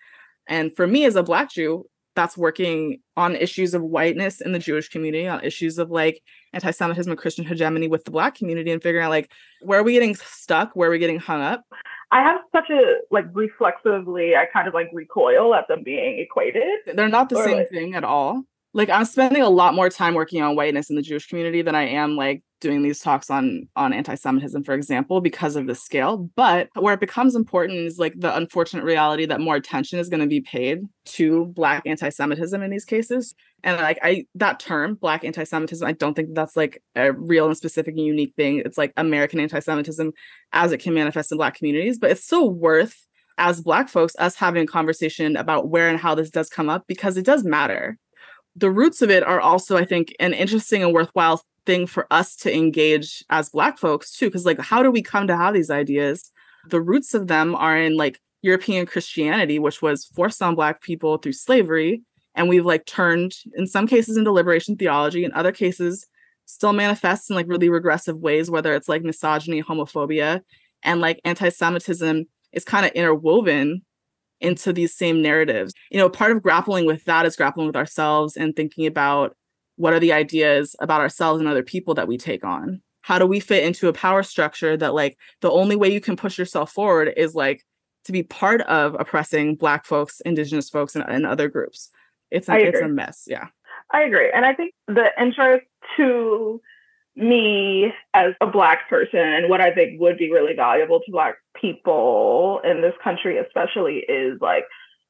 And for me as a black Jew, that's working on issues of whiteness in the Jewish community, on issues of like anti-Semitism and Christian hegemony with the black community and figuring out like where are we getting stuck, where are we getting hung up? I have such a like reflexively, I kind of like recoil at them being equated. They're not the same like, thing at all. Like I'm spending a lot more time working on whiteness in the Jewish community than I am like doing these talks on on anti-Semitism, for example, because of the scale. But where it becomes important is like the unfortunate reality that more attention is going to be paid to Black anti-Semitism in these cases. And like I that term, Black anti-Semitism, I don't think that's like a real and specific and unique thing. It's like American anti-Semitism as it can manifest in Black communities, but it's still worth as Black folks us having a conversation about where and how this does come up because it does matter the roots of it are also i think an interesting and worthwhile thing for us to engage as black folks too because like how do we come to have these ideas? The roots of them are in like european christianity which was forced on black people through slavery and we've like turned in some cases into liberation theology in other cases still manifests in like really regressive ways whether it's like misogyny homophobia and like anti-semitism is kind of interwoven into these same narratives. You know part of grappling with that is grappling with ourselves and thinking about what are the ideas about ourselves and other people that we take on? How do we fit into a power structure that like the only way you can push yourself forward is like to be part of oppressing black folks indigenous folks and, and other groups? It's a, it's a mess yeah. I agree and i think the interest to me as a black person and what i think would be really valuable to black people in this country especially is like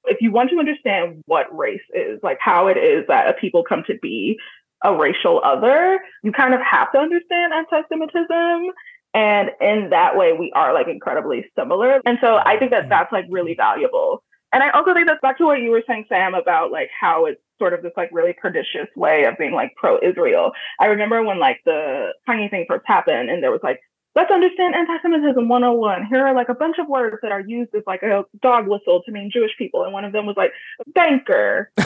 if you want to understand what race is, like how it is that a people come to be a racial other, you kind of have to understand anti-Semitism. And in that way, we are like incredibly similar. And so I think that mm-hmm. that's like really valuable. And I also think that's back to what you were saying, Sam, about like how it's sort of this like really pernicious way of being like pro-Israel. I remember when like the tiny thing first happened and there was like let's understand anti-Semitism 101. Here are like a bunch of words that are used as like a dog whistle to mean Jewish people. And one of them was like banker.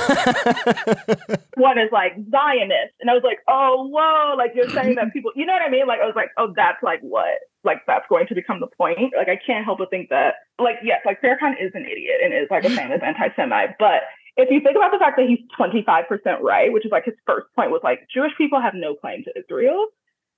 one is like Zionist. And I was like, oh, whoa, like you're saying that people, you know what I mean? Like I was like, oh, that's like what? Like that's going to become the point. Like I can't help but think that, like, yes, like Farrakhan is an idiot and is like a famous anti-Semite, but if you think about the fact that he's 25% right, which is like his first point was like Jewish people have no claim to Israel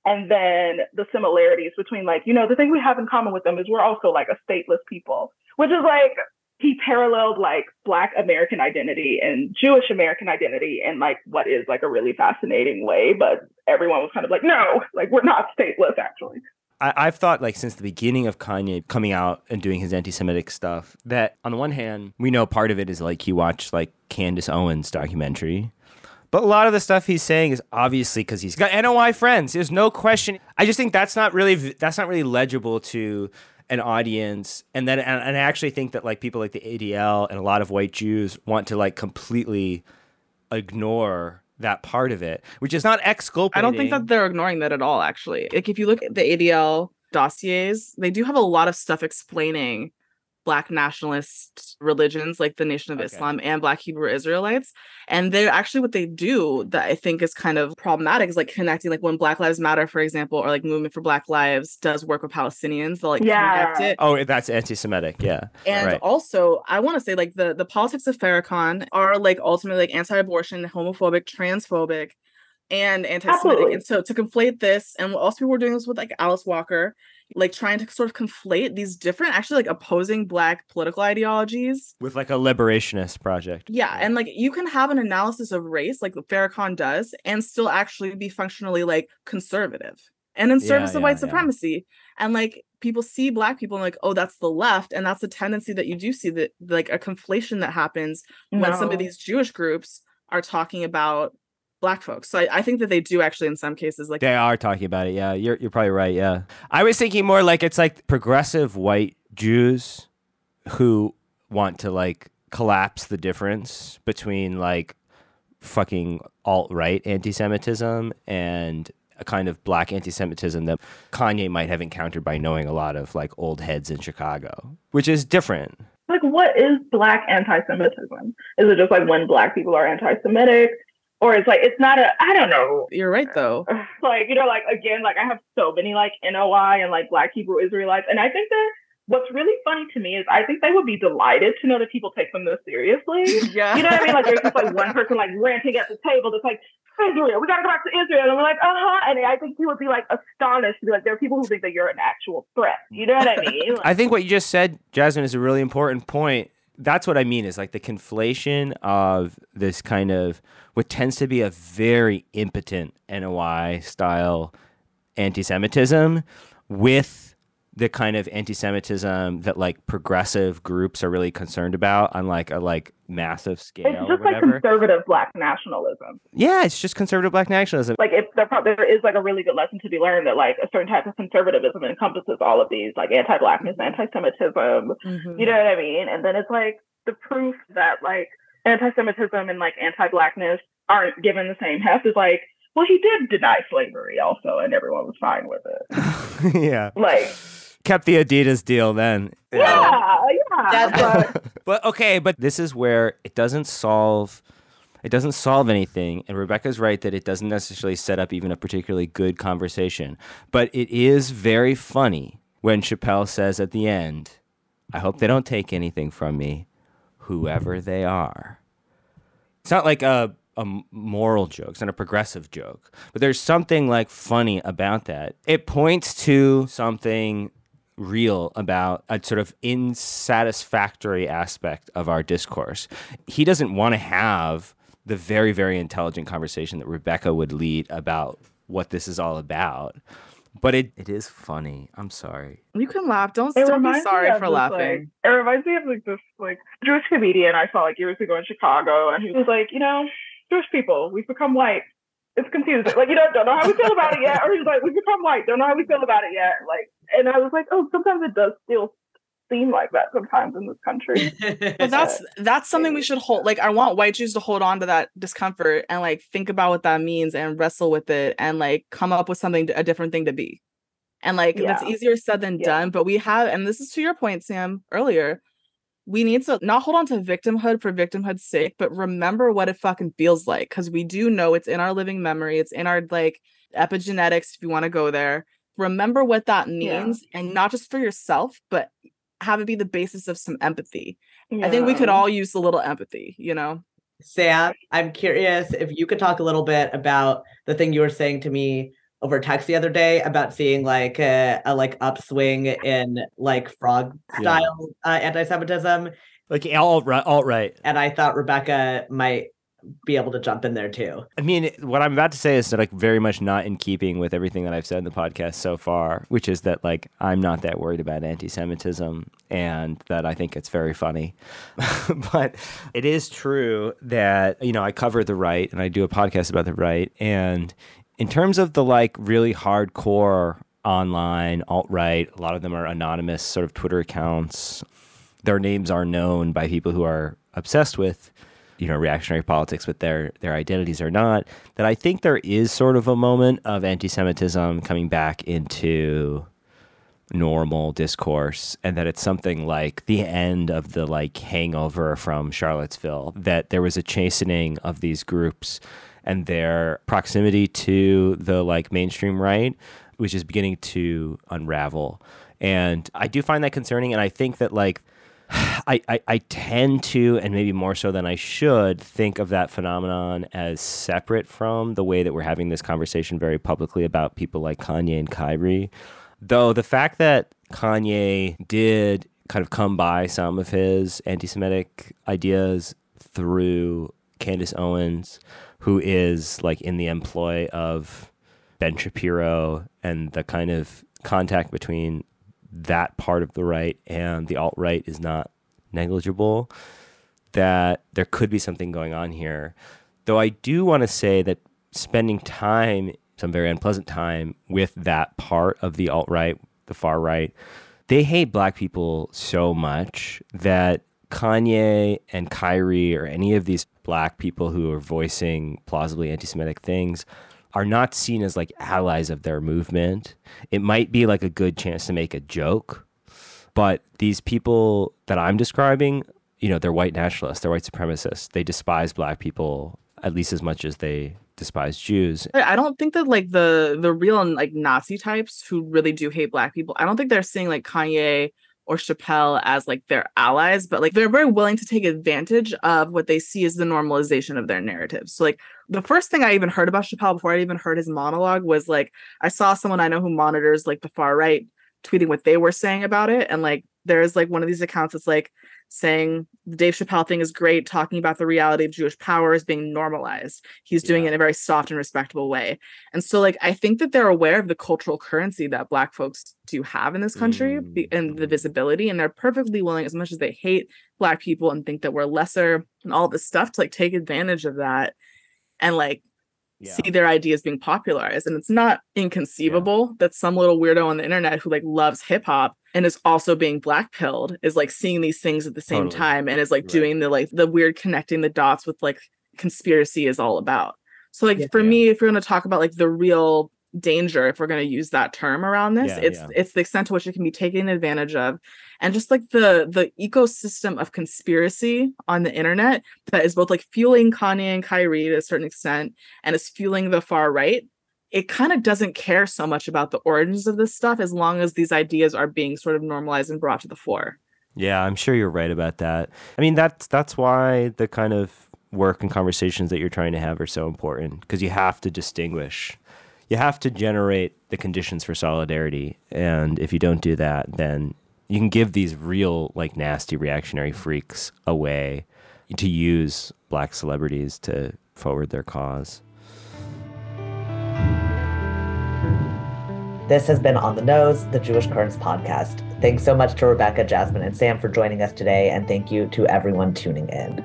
and then the similarities between like you know the thing we have in common with them is we're also like a stateless people which is like he paralleled like black american identity and jewish american identity in like what is like a really fascinating way but everyone was kind of like no like we're not stateless actually. I, have thought like since the beginning of Kanye coming out and doing his anti-Semitic stuff that on the one hand we know part of it is like he watched like Candace Owens documentary but a lot of the stuff he's saying is obviously because he's got NOI friends. There's no question. I just think that's not really that's not really legible to an audience. And then and, and I actually think that like people like the ADL and a lot of white Jews want to like completely ignore that part of it, which is not exculpating. I don't think that they're ignoring that at all. Actually, like if you look at the ADL dossiers, they do have a lot of stuff explaining black nationalist religions like the Nation of Okay. Islam and Black Hebrew Israelites. And they're actually what they do that I think is kind of problematic is like connecting, like when Black Lives Matter, for example, or like Movement for Black Lives does work with Palestinians, they'll like connect it. Oh, that's anti-Semitic. Yeah. And Right. also, I want to say like the the politics of Farrakhan are like ultimately like anti-abortion, homophobic, transphobic, and anti-Semitic. Absolutely. And so to conflate this, and what also people were doing this with like Alice Walker, like trying to sort of conflate these different, actually like opposing black political ideologies. With like a liberationist project. Yeah, and like you can have an analysis of race, like Farrakhan does, and still actually be functionally like conservative and in Yeah, service of yeah, white yeah. supremacy. And like people see black people and like, oh, that's the left, and that's a tendency that you do see that like a conflation that happens when some of these Jewish groups are talking about black folks. So I, I think that they do actually in some cases like They are talking about it. Yeah, you're you're probably right. Yeah, I was thinking more like it's like progressive white Jews who want to like collapse the difference between like fucking alt right anti-Semitism and a kind of black anti-Semitism that Kanye might have encountered by knowing a lot of like old heads in Chicago, which is different. like what is black anti-Semitism? Is it just like when black people are anti-Semitic, or it's like it's not a I don't know. you're right though. Like you know, like again, like I have so many like NOI and like Black Hebrew Israelites, and I think that what's really funny to me is I think they would be delighted to know that people take them this seriously. yeah. You know what I mean? Like there's just like one person like ranting at the table that's like, Israel, we gotta go back to Israel. And we're like, uh-huh. And I think he would be like astonished to be like, there are people who think that you're an actual threat. You know what I mean? Like, I think what you just said, Jasmine, is a really important point. That's what I mean is like the conflation of this kind of what tends to be a very impotent NOI style anti Semitism with the kind of anti Semitism that like progressive groups are really concerned about on like a like massive scale it's or just like whatever. conservative black nationalism. yeah, it's just conservative black nationalism. Like if there, prob- there is like a really good lesson to be learned that like a certain type of conservatism encompasses all of these like anti-blackness, anti-Semitism, Mhm. You know what I mean? And then it's like the proof that like anti-Semitism and like anti-blackness aren't given the same heft is like, well, he did deny slavery also, and everyone was fine with it. yeah. Like, Kept the Adidas deal then. yeah, yeah. but but okay, but this is where it doesn't solve it doesn't solve anything and Rebecca's right that it doesn't necessarily set up even a particularly good conversation. But it is very funny when Chappelle says at the end, I hope they don't take anything from me, whoever they are. It's not like a a moral joke, it's not a progressive joke. But there's something like funny about that. It points to something real about a sort of insatisfactory aspect of our discourse. He doesn't want to have the very, very intelligent conversation that Rebecca would lead about what this is all about. But it, it is funny. I'm sorry. You can laugh. Don't, it don't be reminds me sorry of for this, laughing. Like, it reminds me of like this like Jewish comedian I saw like years ago in Chicago, and he was mm. like, you know, Jewish people, we've become white. It's confusing. Like, you know, don't know how we feel about it yet. Or he's like, we've become white, don't know how we feel about it yet. Like, and I was like, oh, sometimes it does still seem like that sometimes in this country. But that's that's something we should hold. Like I want white Jews to hold on to that discomfort and like think about what that means and wrestle with it and like come up with something a different thing to be. And like that's easier said than Yeah. done. But we have, and this is to your point, Sam, earlier. We need to not hold on to victimhood for victimhood's sake, but remember what it fucking feels like. Cause we do know it's in our living memory, it's in our like epigenetics, if you want to go there. Remember what that Yeah. means, and not just for yourself, but have it be the basis of some empathy. I think we could all use a little empathy, you know? Sam, I'm curious if you could talk a little bit about the thing you were saying to me over text the other day about seeing like a, a like upswing in like frog Yeah. style uh, anti-Semitism, Like alt right, alt right. and I thought Rebecca might be able to jump in there too. I mean, what I'm about to say is like very much not in keeping with everything that I've said in the podcast so far, which is that like I'm not that worried about anti-Semitism and that I think it's very funny. but it is true that you know I cover the right and I do a podcast about the right, and in terms of the like really hardcore online alt right, a lot of them are anonymous sort of Twitter accounts. Their names are known by people who are obsessed with you know reactionary politics but their their identities are not that i think there is sort of a moment of anti-semitism coming back into normal discourse and that it's something like the end of the like hangover from Charlottesville that there was a chastening of these groups and their proximity to the like mainstream right which is beginning to unravel. And I do find that concerning and I think that like I, I, I tend to, and maybe more so than I should, think of that phenomenon as separate from the way that we're having this conversation very publicly about people like Kanye and Kyrie. Though the fact that Kanye did kind of come by some of his anti Semitic ideas through Candace Owens, who is like in the employ of Ben Shapiro and the kind of contact between that part of the right and the alt right is not negligible, that there could be something going on here. Though I do want to say that spending time, some very unpleasant time, with that part of the alt right, the far right, they hate black people so much that Kanye and Kyrie or any of these black people who are voicing plausibly anti Semitic things are not seen as like allies of their movement. It might be like a good chance to make a joke, but these people that I'm describing, you know, they're white nationalists, they're white supremacists. They despise black people at least as much as they despise Jews. I don't think that like the the real like Nazi types who really do hate black people, I don't think they're seeing like Kanye or Chappelle as like their allies, but like they're very willing to take advantage of what they see as the normalization of their narrative. So like the first thing I even heard about Chappelle before I even heard his monologue was like I saw someone I know who monitors like the far right tweeting what they were saying about it. And like there's like one of these accounts that's like saying the Dave Chappelle thing is great, talking about the reality of Jewish power is being normalized. He's doing yeah. it in a very soft and respectable way. And so, like, I think that they're aware of the cultural currency that Black folks do have in this country mm. and the visibility, and they're perfectly willing, as much as they hate Black people and think that we're lesser and all this stuff, to like take advantage of that and like yeah. see their ideas being popularized. And it's not inconceivable yeah. that some little weirdo on the internet who like loves hip hop and is also being black pilled is like seeing these things at the same totally. time and is like right. doing the like the weird connecting the dots with like conspiracy is all about. So like yeah, for me, if you're gonna talk about like the real danger if we're going to use that term around this. Yeah, it's yeah. it's the extent to which it can be taken advantage of and just like the the ecosystem of conspiracy on the internet that is both like fueling Kanye and Kyrie to a certain extent and is fueling the far right it kind of doesn't care so much about the origins of this stuff as long as these ideas are being sort of normalized and brought to the fore. Yeah i'm sure you're right about that. I mean that's that's why the kind of work and conversations that you're trying to have are so important because you have to distinguish you have to generate the conditions for solidarity. And if you don't do that, then you can give these real, like, nasty reactionary freaks away to use black celebrities to forward their cause. This has been On the Nose, the Jewish Currents podcast. Thanks so much to Rebecca, Jasmine, and Sam for joining us today, and thank you to everyone tuning in.